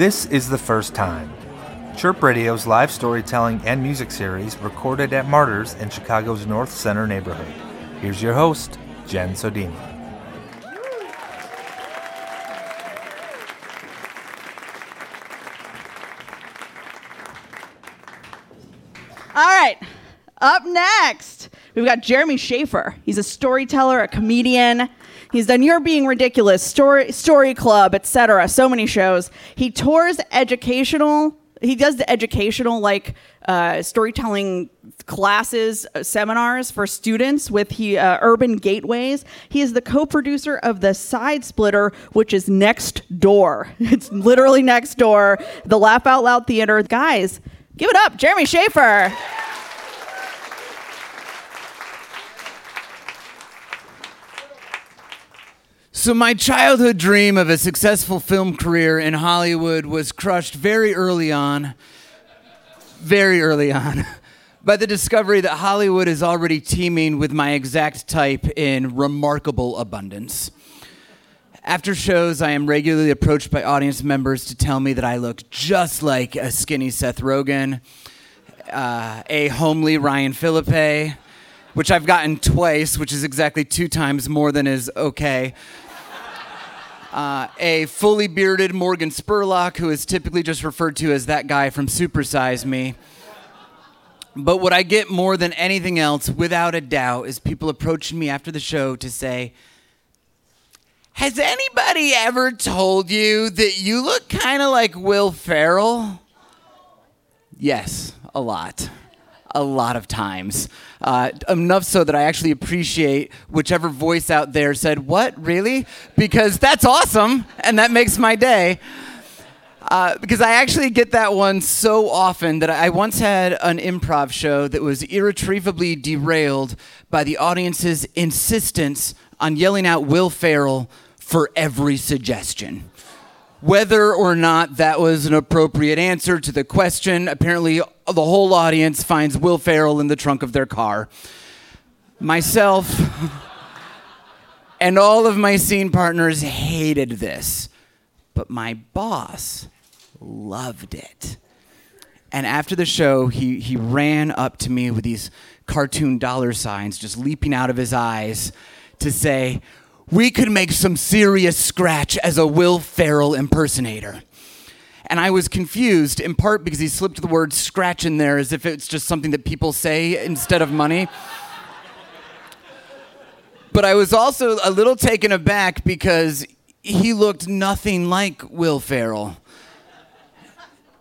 This is the first time. Chirp Radio's live storytelling and music series recorded at Martyrs in Chicago's North Center neighborhood. Here's your host, Jenn Sodini. All right. Up next, we've got Jeremy Schafer. He's a storyteller, a comedian. He's done You're Being Ridiculous, Story, Story Club, etc. So many shows. He tours educational. He does the educational like uh, storytelling classes, uh, seminars for students with he, uh, Urban Gateways. He is the co-producer of the Side Splitter, which is next door. It's literally next door. The Laugh Out Loud Theater. Guys, give it up, Jeremy Schafer. So, my childhood dream of a successful film career in Hollywood was crushed very early on, very early on, by the discovery that Hollywood is already teeming with my exact type in remarkable abundance. After shows, I am regularly approached by audience members to tell me that I look just like a skinny Seth Rogen, uh, a homely Ryan Phillippe, which I've gotten twice, which is exactly two times more than is okay. Uh, a fully bearded Morgan Spurlock, who is typically just referred to as that guy from Supersize Me. But what I get more than anything else, without a doubt, is people approaching me after the show to say, Has anybody ever told you that you look kind of like Will Ferrell? Yes, a lot a lot of times. Uh, enough so that I actually appreciate whichever voice out there said, What, really? Because that's awesome, and that makes my day. Uh, because I actually get that one so often that I once had an improv show that was irretrievably derailed by the audience's insistence on yelling out Will Ferrell for every suggestion whether or not that was an appropriate answer to the question. Apparently, the whole audience finds Will Ferrell in the trunk of their car. Myself and all of my scene partners hated this, but my boss loved it. And after the show, he, he ran up to me with these cartoon dollar signs just leaping out of his eyes to say, we could make some serious scratch as a Will Ferrell impersonator. And I was confused, in part because he slipped the word scratch in there as if it's just something that people say instead of money. but I was also a little taken aback because he looked nothing like Will Ferrell.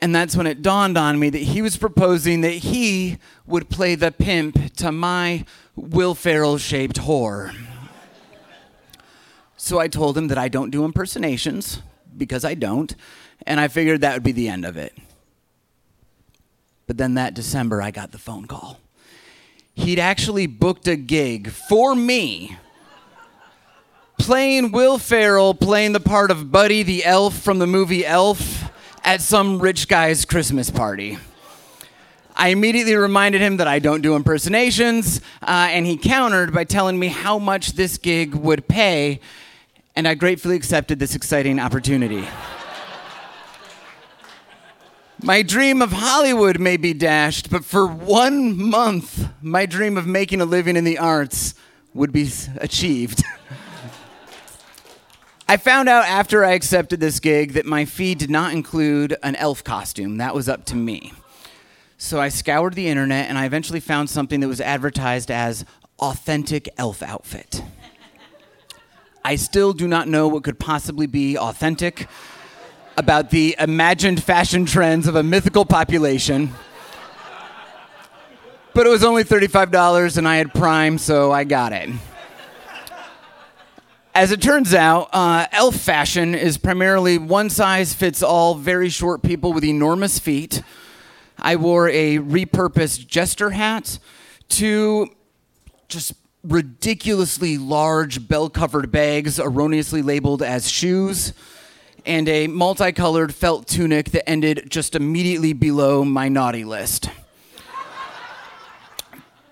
And that's when it dawned on me that he was proposing that he would play the pimp to my Will Ferrell shaped whore. So I told him that I don't do impersonations because I don't, and I figured that would be the end of it. But then that December, I got the phone call. He'd actually booked a gig for me playing Will Ferrell, playing the part of Buddy the Elf from the movie Elf at some rich guy's Christmas party. I immediately reminded him that I don't do impersonations, uh, and he countered by telling me how much this gig would pay and I gratefully accepted this exciting opportunity. My dream of Hollywood may be dashed, but for one month, my dream of making a living in the arts would be achieved. I found out after I accepted this gig that my fee did not include an elf costume. That was up to me. So I scoured the internet and I eventually found something that was advertised as authentic elf outfit. I still do not know what could possibly be authentic about the imagined fashion trends of a mythical population. But it was only $35 and I had Prime, so I got it. As it turns out, uh, elf fashion is primarily one size fits all, very short people with enormous feet. I wore a repurposed jester hat, to just ridiculously large bell covered bags erroneously labeled as shoes, and a multicolored felt tunic that ended just immediately below my naughty list.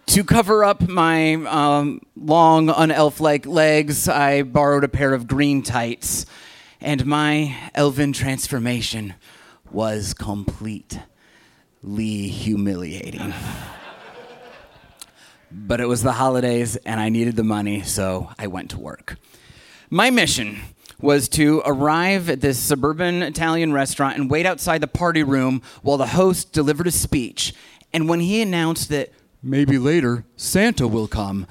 to cover up my um, long, unelf like legs, I borrowed a pair of green tights. and my elven transformation was completely humiliating. But it was the holidays and I needed the money, so I went to work. My mission was to arrive at this suburban Italian restaurant and wait outside the party room while the host delivered a speech. And when he announced that maybe later Santa will come,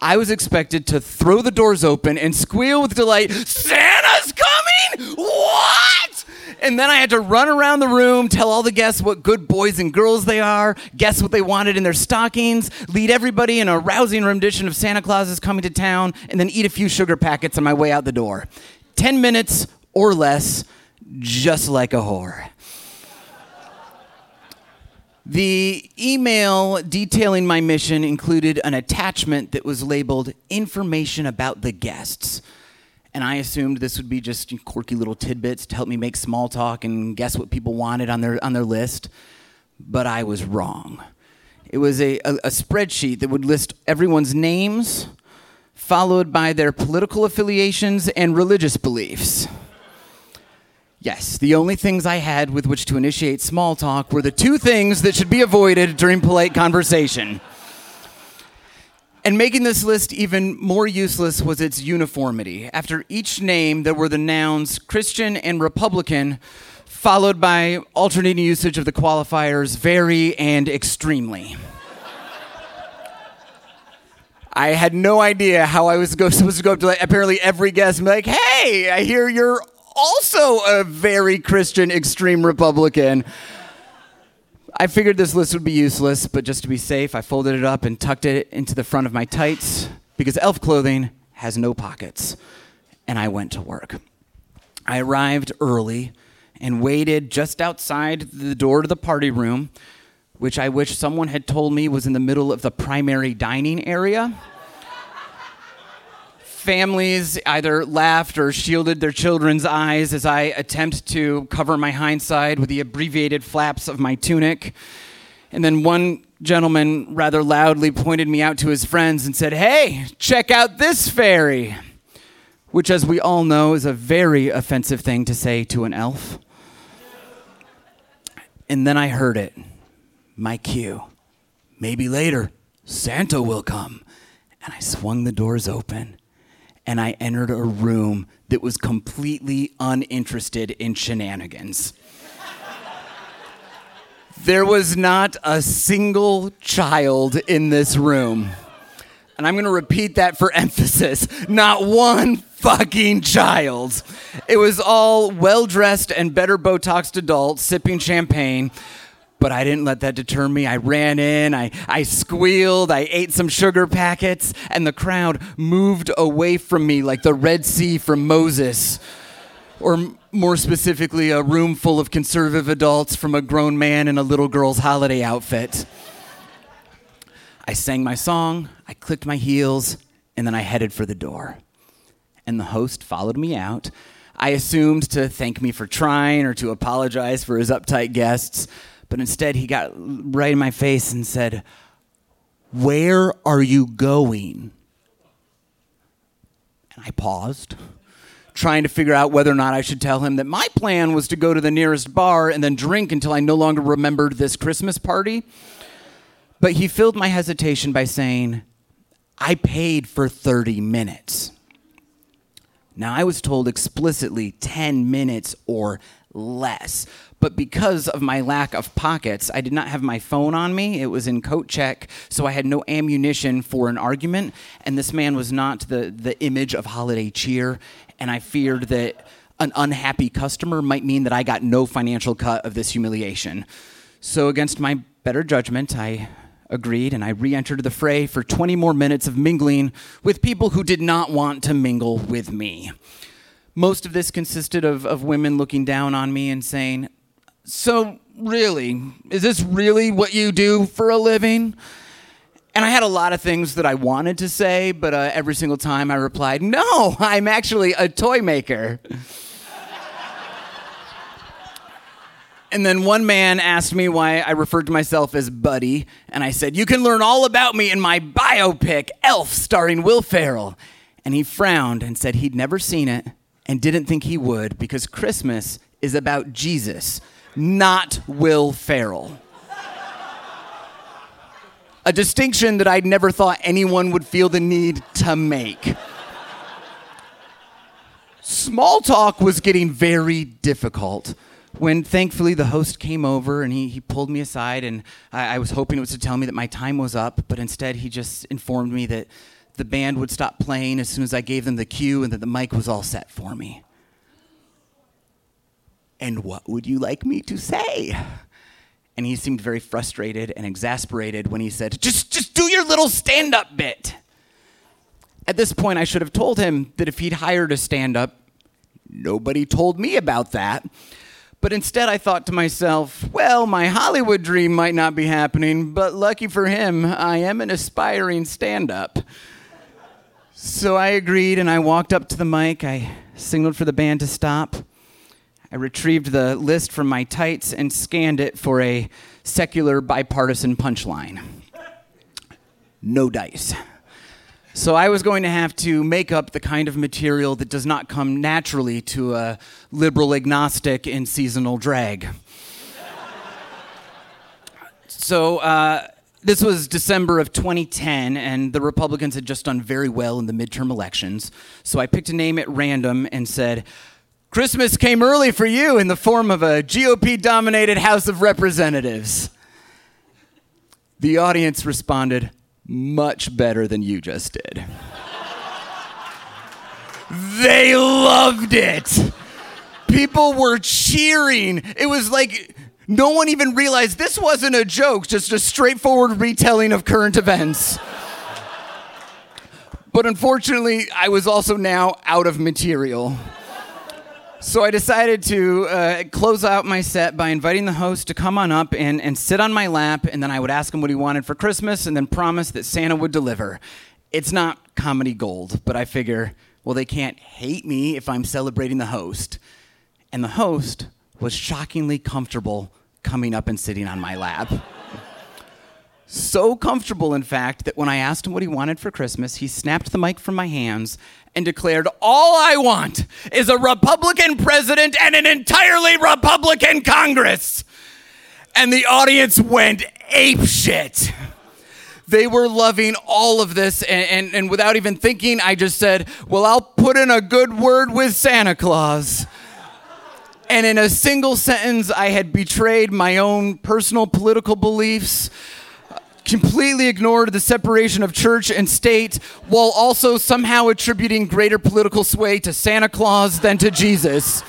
I was expected to throw the doors open and squeal with delight, Santa's coming? What? And then I had to run around the room, tell all the guests what good boys and girls they are, guess what they wanted in their stockings, lead everybody in a rousing rendition of Santa Claus is coming to town, and then eat a few sugar packets on my way out the door. 10 minutes or less, just like a whore. The email detailing my mission included an attachment that was labeled information about the guests. And I assumed this would be just quirky little tidbits to help me make small talk and guess what people wanted on their, on their list. But I was wrong. It was a, a, a spreadsheet that would list everyone's names, followed by their political affiliations and religious beliefs. Yes, the only things I had with which to initiate small talk were the two things that should be avoided during polite conversation. And making this list even more useless was its uniformity. After each name, there were the nouns Christian and Republican, followed by alternating usage of the qualifiers very and extremely. I had no idea how I was supposed to go up to like, apparently every guest and be like, hey, I hear you're also a very Christian extreme Republican. I figured this list would be useless, but just to be safe, I folded it up and tucked it into the front of my tights because elf clothing has no pockets. And I went to work. I arrived early and waited just outside the door to the party room, which I wish someone had told me was in the middle of the primary dining area families either laughed or shielded their children's eyes as I attempt to cover my hindside with the abbreviated flaps of my tunic. And then one gentleman rather loudly pointed me out to his friends and said, Hey, check out this fairy! Which, as we all know, is a very offensive thing to say to an elf. And then I heard it my cue. Maybe later, Santa will come. And I swung the doors open and I entered a room that was completely uninterested in shenanigans. there was not a single child in this room. And I'm going to repeat that for emphasis. Not one fucking child. It was all well dressed and better Botoxed adults sipping champagne but I didn't let that deter me. I ran in, I, I squealed, I ate some sugar packets, and the crowd moved away from me like the Red Sea from Moses. Or more specifically, a room full of conservative adults from a grown man in a little girl's holiday outfit. I sang my song, I clicked my heels, and then I headed for the door. And the host followed me out. I assumed to thank me for trying or to apologize for his uptight guests. But instead, he got right in my face and said, Where are you going? And I paused, trying to figure out whether or not I should tell him that my plan was to go to the nearest bar and then drink until I no longer remembered this Christmas party. But he filled my hesitation by saying, I paid for 30 minutes. Now, I was told explicitly 10 minutes or less. But because of my lack of pockets, I did not have my phone on me. It was in coat check, so I had no ammunition for an argument. And this man was not the, the image of holiday cheer. And I feared that an unhappy customer might mean that I got no financial cut of this humiliation. So, against my better judgment, I agreed and I re entered the fray for 20 more minutes of mingling with people who did not want to mingle with me most of this consisted of, of women looking down on me and saying, So, really, is this really what you do for a living? And I had a lot of things that I wanted to say, but uh, every single time I replied, No, I'm actually a toy maker. And then one man asked me why I referred to myself as Buddy, and I said, You can learn all about me in my biopic, Elf, starring Will Ferrell. And he frowned and said he'd never seen it, and didn't think he would because Christmas is about Jesus, not Will Ferrell. A distinction that I'd never thought anyone would feel the need to make. Small talk was getting very difficult when thankfully the host came over and he, he pulled me aside and I, I was hoping it was to tell me that my time was up but instead he just informed me that the band would stop playing as soon as i gave them the cue and that the mic was all set for me and what would you like me to say and he seemed very frustrated and exasperated when he said just just do your little stand-up bit at this point i should have told him that if he'd hired a stand-up nobody told me about that but instead, I thought to myself, well, my Hollywood dream might not be happening, but lucky for him, I am an aspiring stand up. So I agreed and I walked up to the mic. I signaled for the band to stop. I retrieved the list from my tights and scanned it for a secular bipartisan punchline. No dice. So I was going to have to make up the kind of material that does not come naturally to a liberal agnostic in seasonal drag. so uh, this was December of 2010, and the Republicans had just done very well in the midterm elections. So I picked a name at random and said, Christmas came early for you in the form of a GOP dominated House of Representatives. The audience responded, much better than you just did. they loved it. People were cheering. It was like no one even realized this wasn't a joke, just a straightforward retelling of current events. But unfortunately, I was also now out of material. So I decided to uh, close out my set by inviting the host to come on up and, and sit on my lap, and then I would ask him what he wanted for Christmas, and then promise that Santa would deliver. It's not comedy gold, but I figure, well, they can't hate me if I'm celebrating the host. And the host was shockingly comfortable coming up and sitting on my lap. So comfortable, in fact, that when I asked him what he wanted for Christmas, he snapped the mic from my hands and declared, All I want is a Republican president and an entirely Republican Congress. And the audience went ape shit. They were loving all of this, and, and, and without even thinking, I just said, Well, I'll put in a good word with Santa Claus. And in a single sentence, I had betrayed my own personal political beliefs completely ignored the separation of church and state while also somehow attributing greater political sway to Santa Claus than to Jesus.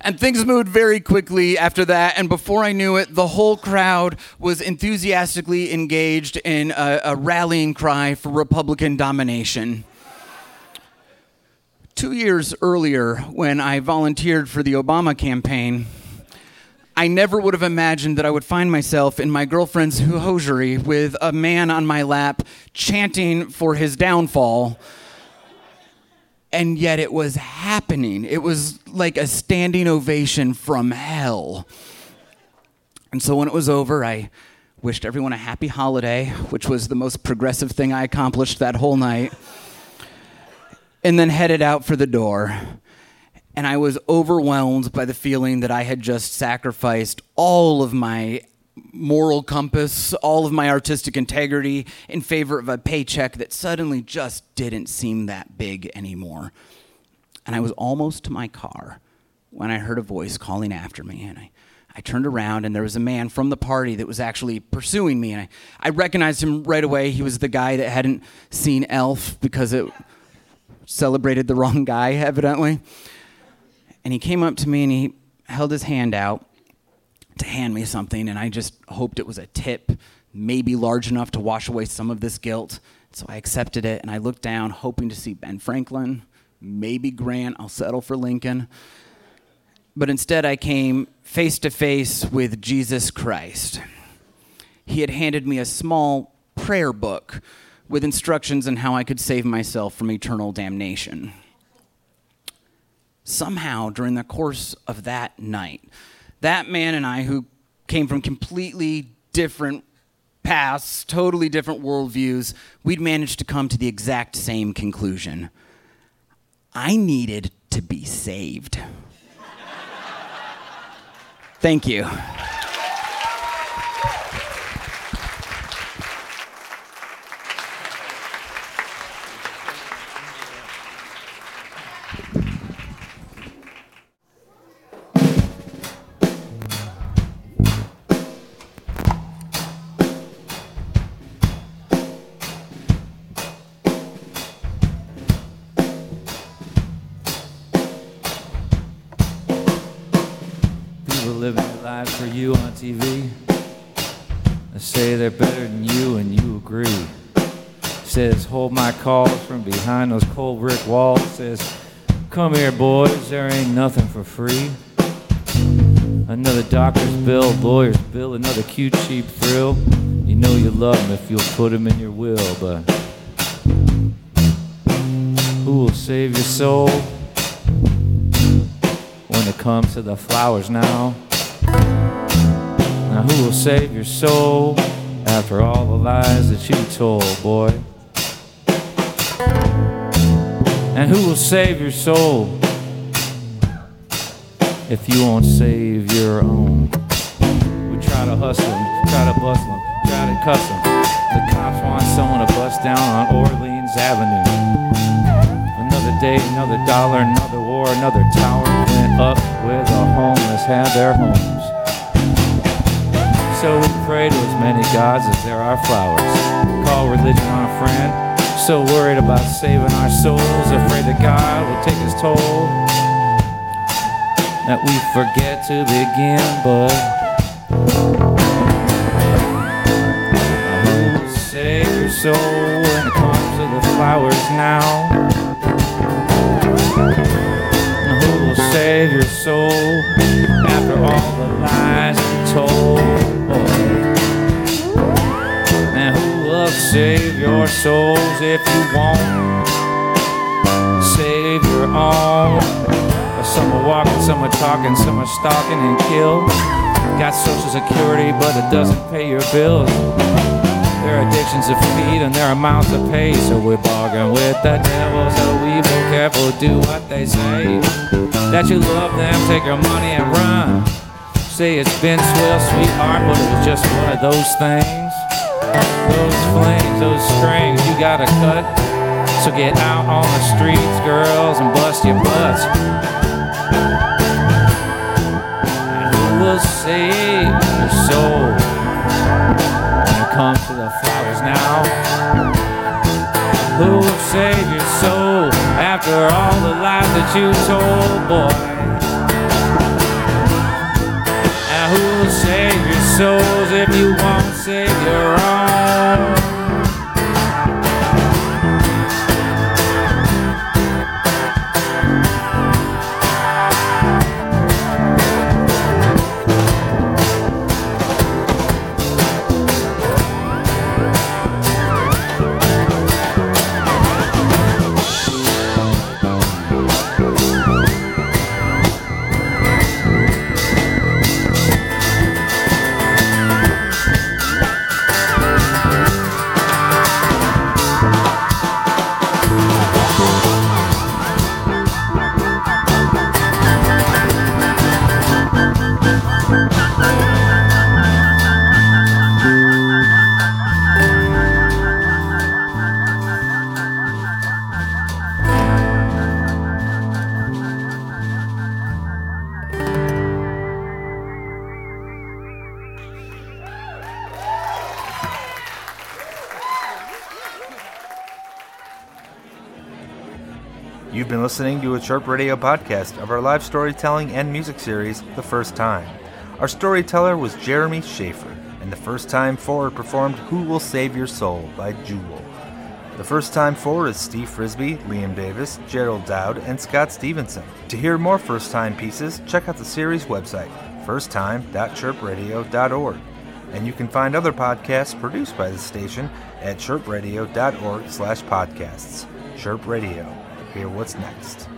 And things moved very quickly after that. And before I knew it, the whole crowd was enthusiastically engaged in a, a rallying cry for Republican domination. Two years earlier, when I volunteered for the Obama campaign, I never would have imagined that I would find myself in my girlfriend's hosiery with a man on my lap chanting for his downfall. And yet it was happening. It was like a standing ovation from hell. And so when it was over, I wished everyone a happy holiday, which was the most progressive thing I accomplished that whole night, and then headed out for the door and I was overwhelmed by the feeling that I had just sacrificed all of my moral compass, all of my artistic integrity in favor of a paycheck that suddenly just didn't seem that big anymore. And I was almost to my car when I heard a voice calling after me, and I, I turned around, and there was a man from the party that was actually pursuing me. And I, I recognized him right away. He was the guy that hadn't seen Elf because it celebrated the wrong guy, evidently and he came up to me and he held his hand out to hand me something, and I just hoped it was a tip, maybe large enough to wash away some of this guilt. So I accepted it, and I looked down, hoping to see Ben Franklin, maybe Grant. I'll settle for Lincoln. But instead, I came face to face with Jesus Christ. He had handed me a small prayer book with instructions on how I could save myself from eternal damnation somehow during the course of that night, that man and I, who came from completely different paths, totally different worldviews, we'd managed to come to the exact same conclusion. I needed to be saved. Thank you. Living their lives for you on TV. They say they're better than you, and you agree. Says, hold my calls from behind those cold brick walls. Says, come here, boys, there ain't nothing for free. Another doctor's bill, lawyer's bill, another cute, cheap thrill. You know you love him if you'll put him in your will, but who will save your soul? when it comes to the flowers now. Now, who will save your soul after all the lies that you told, boy? And who will save your soul if you won't save your own? We try to hustle 'em, try to bustle 'em, try to cuss 'em. The cops want someone to bust down on Orleans Avenue. Another day, another dollar, another war, another tower went up where the homeless had their homes. So we pray to as many gods as there are flowers. Call religion our friend. So worried about saving our souls, afraid that God will take his toll. That we forget to begin, but save your soul when it comes to the flowers now? Save your soul after all the lies you told? And who will save your souls if you won't save your own? Some are walking, some are talking, some are stalking and kill. Got social security, but it doesn't pay your bills. There are addictions to feed and there are mouths to pay. So we're bargaining with the devil, so we be careful, do what they say. That you love them, take your money and run. Say it's been swell, sweetheart, but it was just one of those things. Those flames, those strings you gotta cut. So get out on the streets, girls, and bust your butts. And who will save your soul? when it comes to the flowers now. Who will save your soul after all the lies that you told, boy? And who will save your souls if you won't save your own? You've been listening to a Chirp Radio podcast of our live storytelling and music series, The First Time. Our storyteller was Jeremy Schafer, and the first time Four performed Who Will Save Your Soul by Jewel. The first time Four is Steve Frisbee, Liam Davis, Gerald Dowd, and Scott Stevenson. To hear more first time pieces, check out the series website, firsttime.chirpradio.org. And you can find other podcasts produced by the station at chirpradio.org slash podcasts. Chirp Radio. Hear what's next.